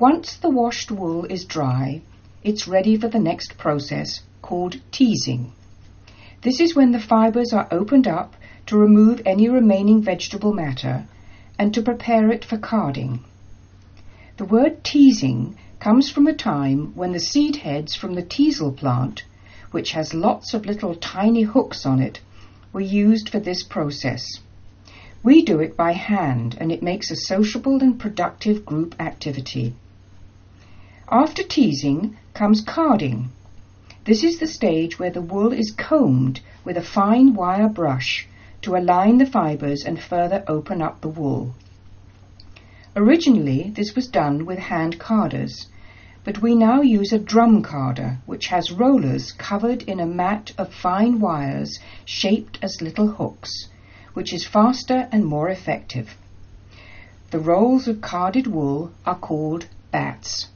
Once the washed wool is dry, it's ready for the next process called teasing. This is when the fibres are opened up to remove any remaining vegetable matter and to prepare it for carding. The word teasing comes from a time when the seed heads from the teasel plant, which has lots of little tiny hooks on it, were used for this process. We do it by hand and it makes a sociable and productive group activity. After teasing comes carding. This is the stage where the wool is combed with a fine wire brush to align the fibres and further open up the wool. Originally, this was done with hand carders, but we now use a drum carder which has rollers covered in a mat of fine wires shaped as little hooks, which is faster and more effective. The rolls of carded wool are called bats.